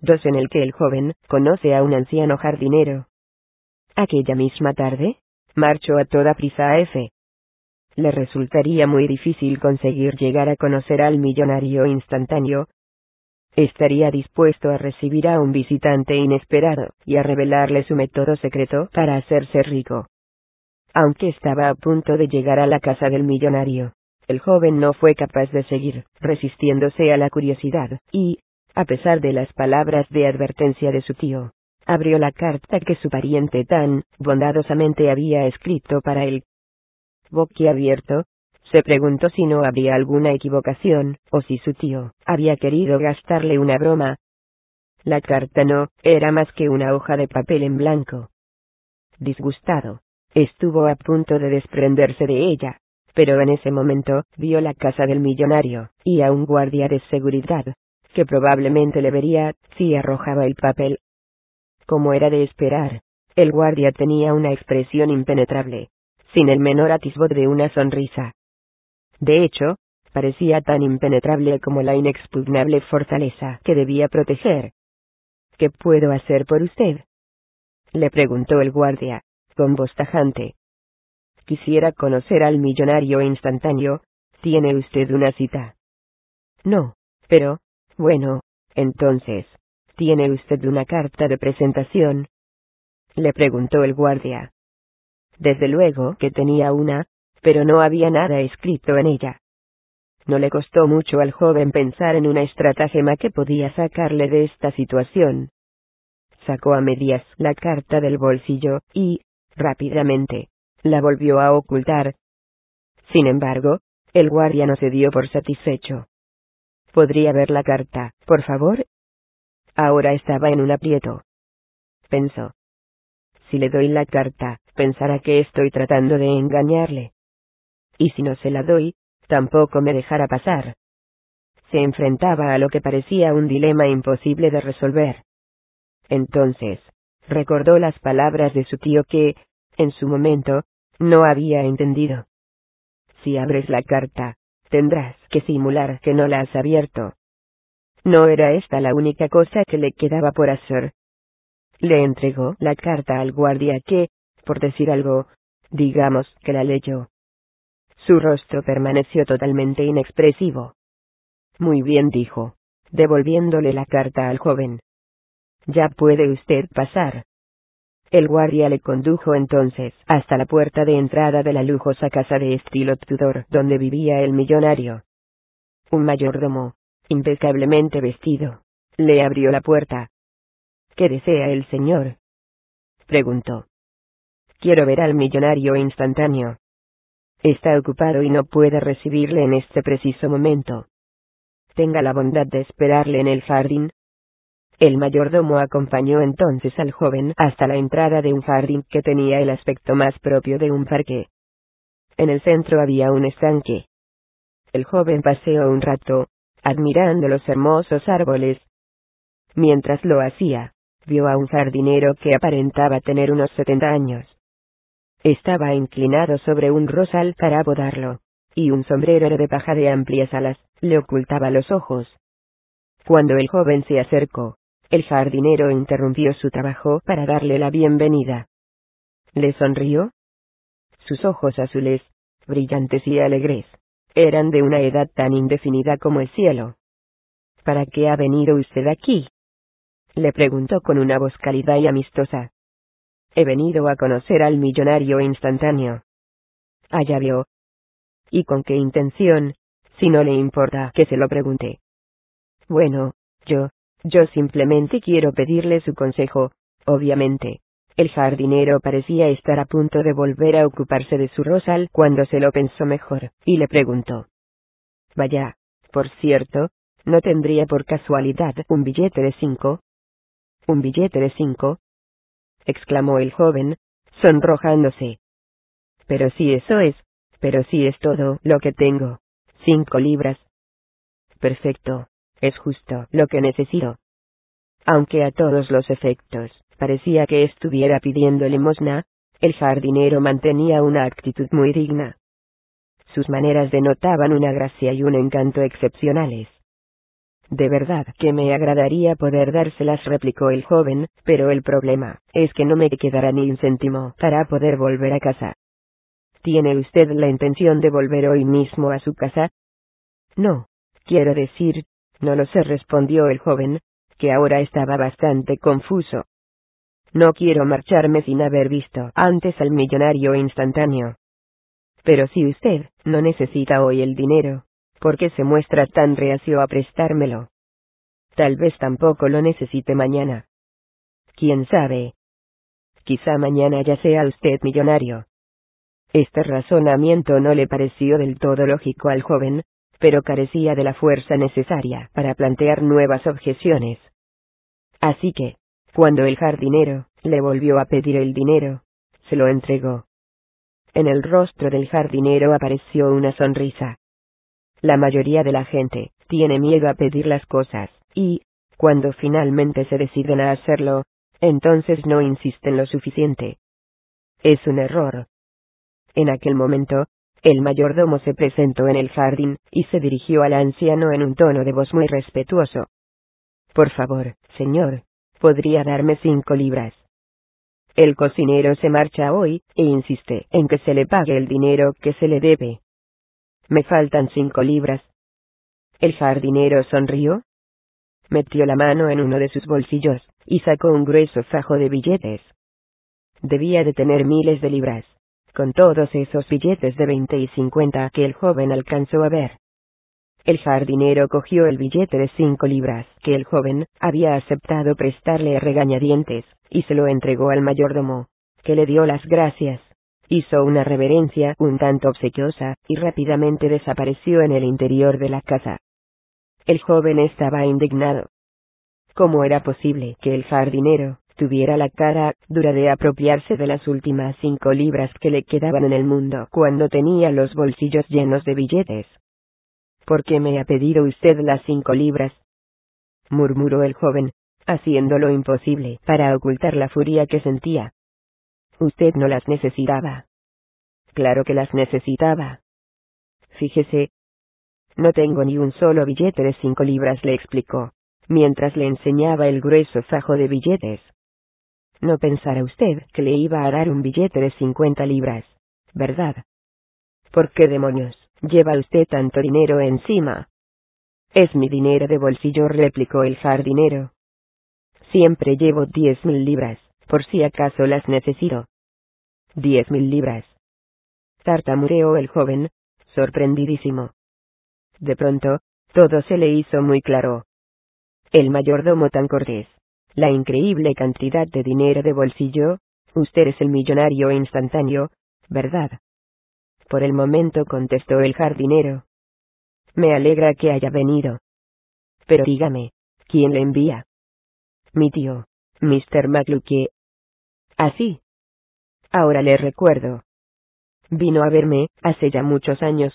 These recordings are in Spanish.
2 en el que el joven conoce a un anciano jardinero. Aquella misma tarde, marchó a toda prisa a F. Le resultaría muy difícil conseguir llegar a conocer al millonario instantáneo. Estaría dispuesto a recibir a un visitante inesperado y a revelarle su método secreto para hacerse rico. Aunque estaba a punto de llegar a la casa del millonario, el joven no fue capaz de seguir resistiéndose a la curiosidad, y, a pesar de las palabras de advertencia de su tío, abrió la carta que su pariente tan bondadosamente había escrito para él. Boquiabierto, se preguntó si no había alguna equivocación, o si su tío había querido gastarle una broma. La carta no era más que una hoja de papel en blanco. Disgustado, estuvo a punto de desprenderse de ella, pero en ese momento vio la casa del millonario, y a un guardia de seguridad, que probablemente le vería si arrojaba el papel. Como era de esperar, el guardia tenía una expresión impenetrable, sin el menor atisbo de una sonrisa. De hecho, parecía tan impenetrable como la inexpugnable fortaleza que debía proteger. ¿Qué puedo hacer por usted? le preguntó el guardia, con voz tajante. Quisiera conocer al millonario instantáneo, ¿tiene usted una cita? No, pero, bueno, entonces, ¿tiene usted una carta de presentación? Le preguntó el guardia. Desde luego que tenía una, pero no había nada escrito en ella. No le costó mucho al joven pensar en una estratagema que podía sacarle de esta situación. Sacó a medias la carta del bolsillo y, rápidamente, la volvió a ocultar. Sin embargo, el guardia no se dio por satisfecho. ¿Podría ver la carta, por favor? Ahora estaba en un aprieto. Pensó. Si le doy la carta, pensará que estoy tratando de engañarle. Y si no se la doy, tampoco me dejará pasar. Se enfrentaba a lo que parecía un dilema imposible de resolver. Entonces, recordó las palabras de su tío que, en su momento, no había entendido. Si abres la carta, tendrás que simular que no la has abierto. No era esta la única cosa que le quedaba por hacer. Le entregó la carta al guardia que, por decir algo, digamos que la leyó. Su rostro permaneció totalmente inexpresivo. Muy bien dijo, devolviéndole la carta al joven. Ya puede usted pasar. El guardia le condujo entonces hasta la puerta de entrada de la lujosa casa de estilo Tudor donde vivía el millonario. Un mayordomo, impecablemente vestido, le abrió la puerta. ¿Qué desea el señor? preguntó. Quiero ver al millonario instantáneo. Está ocupado y no puede recibirle en este preciso momento. Tenga la bondad de esperarle en el jardín, el mayordomo acompañó entonces al joven hasta la entrada de un jardín que tenía el aspecto más propio de un parque. En el centro había un estanque. El joven paseó un rato, admirando los hermosos árboles. Mientras lo hacía, vio a un jardinero que aparentaba tener unos setenta años. Estaba inclinado sobre un rosal para apodarlo, y un sombrero de paja de amplias alas le ocultaba los ojos. Cuando el joven se acercó, el jardinero interrumpió su trabajo para darle la bienvenida. ¿Le sonrió? Sus ojos azules, brillantes y alegres, eran de una edad tan indefinida como el cielo. ¿Para qué ha venido usted aquí? Le preguntó con una voz cálida y amistosa. He venido a conocer al millonario instantáneo. Allá vio. ¿Y con qué intención, si no le importa que se lo pregunte? Bueno, yo, yo simplemente quiero pedirle su consejo, obviamente. El jardinero parecía estar a punto de volver a ocuparse de su rosal cuando se lo pensó mejor, y le preguntó. Vaya, por cierto, ¿no tendría por casualidad un billete de cinco? ¿Un billete de cinco? exclamó el joven, sonrojándose. Pero si eso es, pero si es todo lo que tengo. Cinco libras. Perfecto. Es justo lo que necesito. Aunque a todos los efectos, parecía que estuviera pidiendo limosna, el jardinero mantenía una actitud muy digna. Sus maneras denotaban una gracia y un encanto excepcionales. De verdad que me agradaría poder dárselas, replicó el joven, pero el problema es que no me quedará ni un céntimo para poder volver a casa. ¿Tiene usted la intención de volver hoy mismo a su casa? No, quiero decir, no lo sé, respondió el joven, que ahora estaba bastante confuso. No quiero marcharme sin haber visto antes al millonario instantáneo. Pero si usted no necesita hoy el dinero, ¿por qué se muestra tan reacio a prestármelo? Tal vez tampoco lo necesite mañana. ¿Quién sabe? Quizá mañana ya sea usted millonario. Este razonamiento no le pareció del todo lógico al joven, pero carecía de la fuerza necesaria para plantear nuevas objeciones. Así que, cuando el jardinero le volvió a pedir el dinero, se lo entregó. En el rostro del jardinero apareció una sonrisa. La mayoría de la gente tiene miedo a pedir las cosas, y, cuando finalmente se deciden a hacerlo, entonces no insisten lo suficiente. Es un error. En aquel momento, el mayordomo se presentó en el jardín, y se dirigió al anciano en un tono de voz muy respetuoso. Por favor, señor, podría darme cinco libras. El cocinero se marcha hoy, e insiste en que se le pague el dinero que se le debe. Me faltan cinco libras. El jardinero sonrió. Metió la mano en uno de sus bolsillos, y sacó un grueso fajo de billetes. Debía de tener miles de libras, con todos esos billetes de veinte y cincuenta que el joven alcanzó a ver. El jardinero cogió el billete de cinco libras que el joven había aceptado prestarle a regañadientes, y se lo entregó al mayordomo, que le dio las gracias. Hizo una reverencia un tanto obsequiosa, y rápidamente desapareció en el interior de la casa. El joven estaba indignado. ¿Cómo era posible que el jardinero tuviera la cara dura de apropiarse de las últimas cinco libras que le quedaban en el mundo cuando tenía los bolsillos llenos de billetes? ¿Por qué me ha pedido usted las cinco libras? murmuró el joven, haciendo lo imposible para ocultar la furia que sentía. Usted no las necesitaba. Claro que las necesitaba. Fíjese. No tengo ni un solo billete de cinco libras, le explicó, mientras le enseñaba el grueso fajo de billetes. No pensara usted que le iba a dar un billete de cincuenta libras, ¿verdad? ¿Por qué demonios? lleva usted tanto dinero encima? Es mi dinero de bolsillo, replicó el jardinero. Siempre llevo diez mil libras, por si acaso las necesito. Diez mil libras. Tartamureó el joven, sorprendidísimo. De pronto, todo se le hizo muy claro. El mayordomo tan cortés. La increíble cantidad de dinero de bolsillo. Usted es el millonario instantáneo, ¿verdad? Por el momento contestó el jardinero. Me alegra que haya venido. Pero dígame, ¿quién le envía? Mi tío, Mr. McLukie. Así. ¿Ah, Ahora le recuerdo. Vino a verme, hace ya muchos años.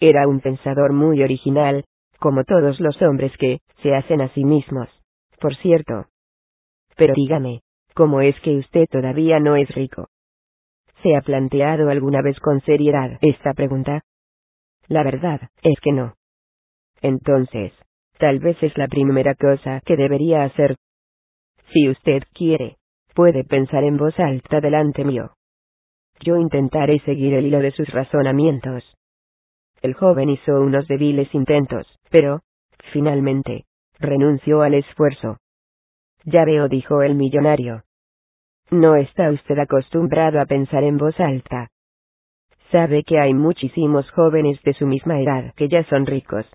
Era un pensador muy original, como todos los hombres que, se hacen a sí mismos. Por cierto. Pero dígame, ¿cómo es que usted todavía no es rico? ¿Se ha planteado alguna vez con seriedad esta pregunta? La verdad, es que no. Entonces, tal vez es la primera cosa que debería hacer. Si usted quiere, puede pensar en voz alta delante mío. Yo intentaré seguir el hilo de sus razonamientos. El joven hizo unos débiles intentos, pero, finalmente, renunció al esfuerzo. Ya veo, dijo el millonario, no está usted acostumbrado a pensar en voz alta. Sabe que hay muchísimos jóvenes de su misma edad que ya son ricos.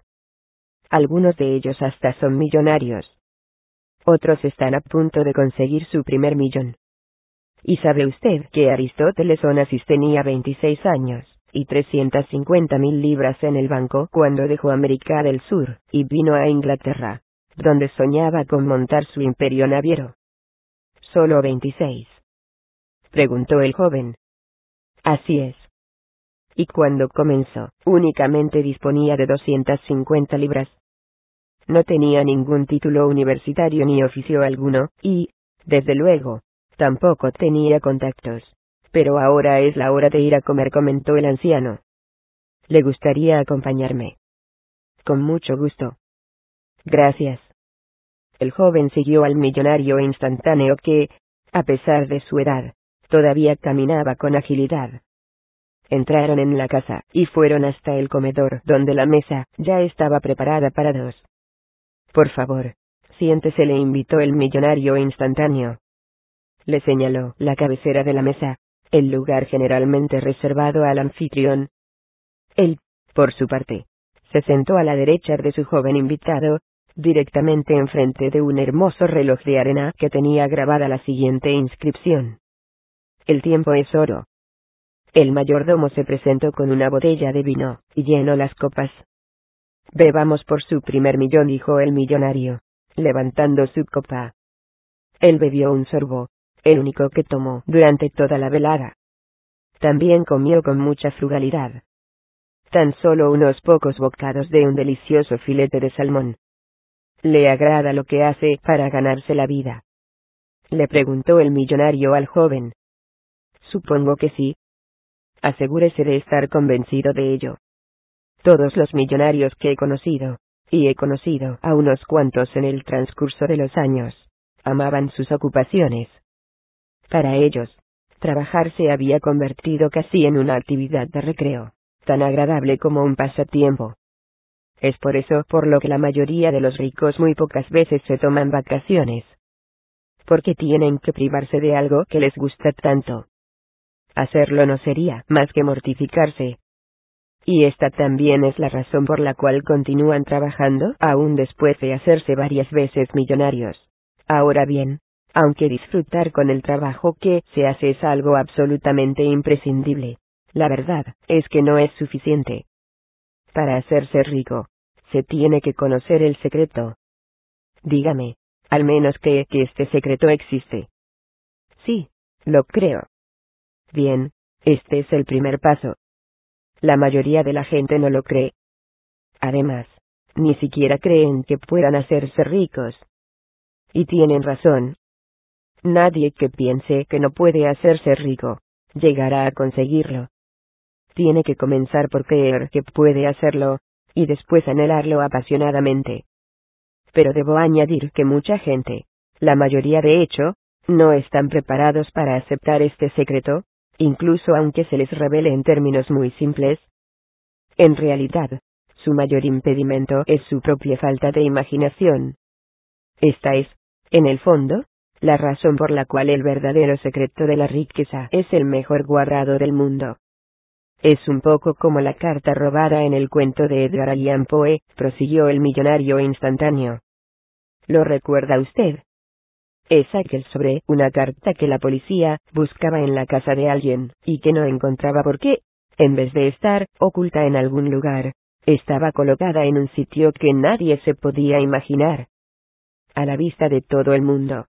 Algunos de ellos hasta son millonarios. Otros están a punto de conseguir su primer millón. ¿Y sabe usted que Aristóteles Onassis tenía 26 años, y 350 mil libras en el banco cuando dejó América del Sur, y vino a Inglaterra, donde soñaba con montar su imperio naviero? Solo veintiséis. Preguntó el joven. Así es. Y cuando comenzó, únicamente disponía de doscientas cincuenta libras. No tenía ningún título universitario ni oficio alguno, y, desde luego, tampoco tenía contactos. Pero ahora es la hora de ir a comer, comentó el anciano. ¿Le gustaría acompañarme? Con mucho gusto. Gracias. El joven siguió al millonario instantáneo que, a pesar de su edad, todavía caminaba con agilidad. Entraron en la casa y fueron hasta el comedor donde la mesa ya estaba preparada para dos. Por favor, siéntese le invitó el millonario instantáneo. Le señaló la cabecera de la mesa, el lugar generalmente reservado al anfitrión. Él, por su parte, se sentó a la derecha de su joven invitado, directamente enfrente de un hermoso reloj de arena que tenía grabada la siguiente inscripción. El tiempo es oro. El mayordomo se presentó con una botella de vino, y llenó las copas. Bebamos por su primer millón, dijo el millonario, levantando su copa. Él bebió un sorbo, el único que tomó durante toda la velada. También comió con mucha frugalidad. Tan solo unos pocos bocados de un delicioso filete de salmón. ¿Le agrada lo que hace para ganarse la vida? Le preguntó el millonario al joven. Supongo que sí. Asegúrese de estar convencido de ello. Todos los millonarios que he conocido, y he conocido a unos cuantos en el transcurso de los años, amaban sus ocupaciones. Para ellos, trabajar se había convertido casi en una actividad de recreo, tan agradable como un pasatiempo. Es por eso por lo que la mayoría de los ricos muy pocas veces se toman vacaciones. Porque tienen que privarse de algo que les gusta tanto. Hacerlo no sería más que mortificarse. Y esta también es la razón por la cual continúan trabajando aún después de hacerse varias veces millonarios. Ahora bien, aunque disfrutar con el trabajo que se hace es algo absolutamente imprescindible, la verdad es que no es suficiente. Para hacerse rico, se tiene que conocer el secreto. Dígame, al menos que, que este secreto existe. Sí, lo creo. Bien, este es el primer paso. La mayoría de la gente no lo cree. Además, ni siquiera creen que puedan hacerse ricos. Y tienen razón. Nadie que piense que no puede hacerse rico, llegará a conseguirlo. Tiene que comenzar por creer que puede hacerlo, y después anhelarlo apasionadamente. Pero debo añadir que mucha gente, la mayoría de hecho, no están preparados para aceptar este secreto, incluso aunque se les revele en términos muy simples. En realidad, su mayor impedimento es su propia falta de imaginación. Esta es, en el fondo, la razón por la cual el verdadero secreto de la riqueza es el mejor guardado del mundo. Es un poco como la carta robada en el cuento de Edgar Allan Poe, prosiguió el millonario instantáneo. ¿Lo recuerda usted? Es aquel sobre una carta que la policía buscaba en la casa de alguien, y que no encontraba porque, en vez de estar oculta en algún lugar, estaba colocada en un sitio que nadie se podía imaginar. A la vista de todo el mundo.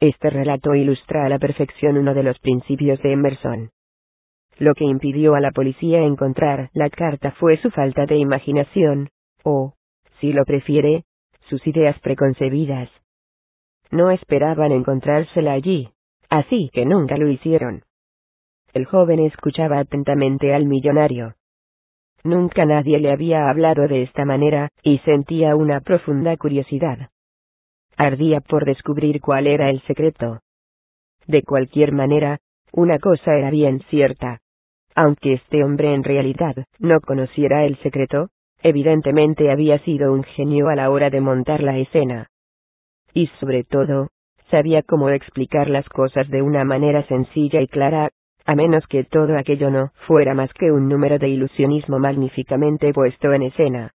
Este relato ilustra a la perfección uno de los principios de Emerson. Lo que impidió a la policía encontrar la carta fue su falta de imaginación, o, si lo prefiere, sus ideas preconcebidas. No esperaban encontrársela allí, así que nunca lo hicieron. El joven escuchaba atentamente al millonario. Nunca nadie le había hablado de esta manera, y sentía una profunda curiosidad. Ardía por descubrir cuál era el secreto. De cualquier manera, una cosa era bien cierta. Aunque este hombre en realidad no conociera el secreto, evidentemente había sido un genio a la hora de montar la escena y sobre todo, sabía cómo explicar las cosas de una manera sencilla y clara, a menos que todo aquello no fuera más que un número de ilusionismo magníficamente puesto en escena.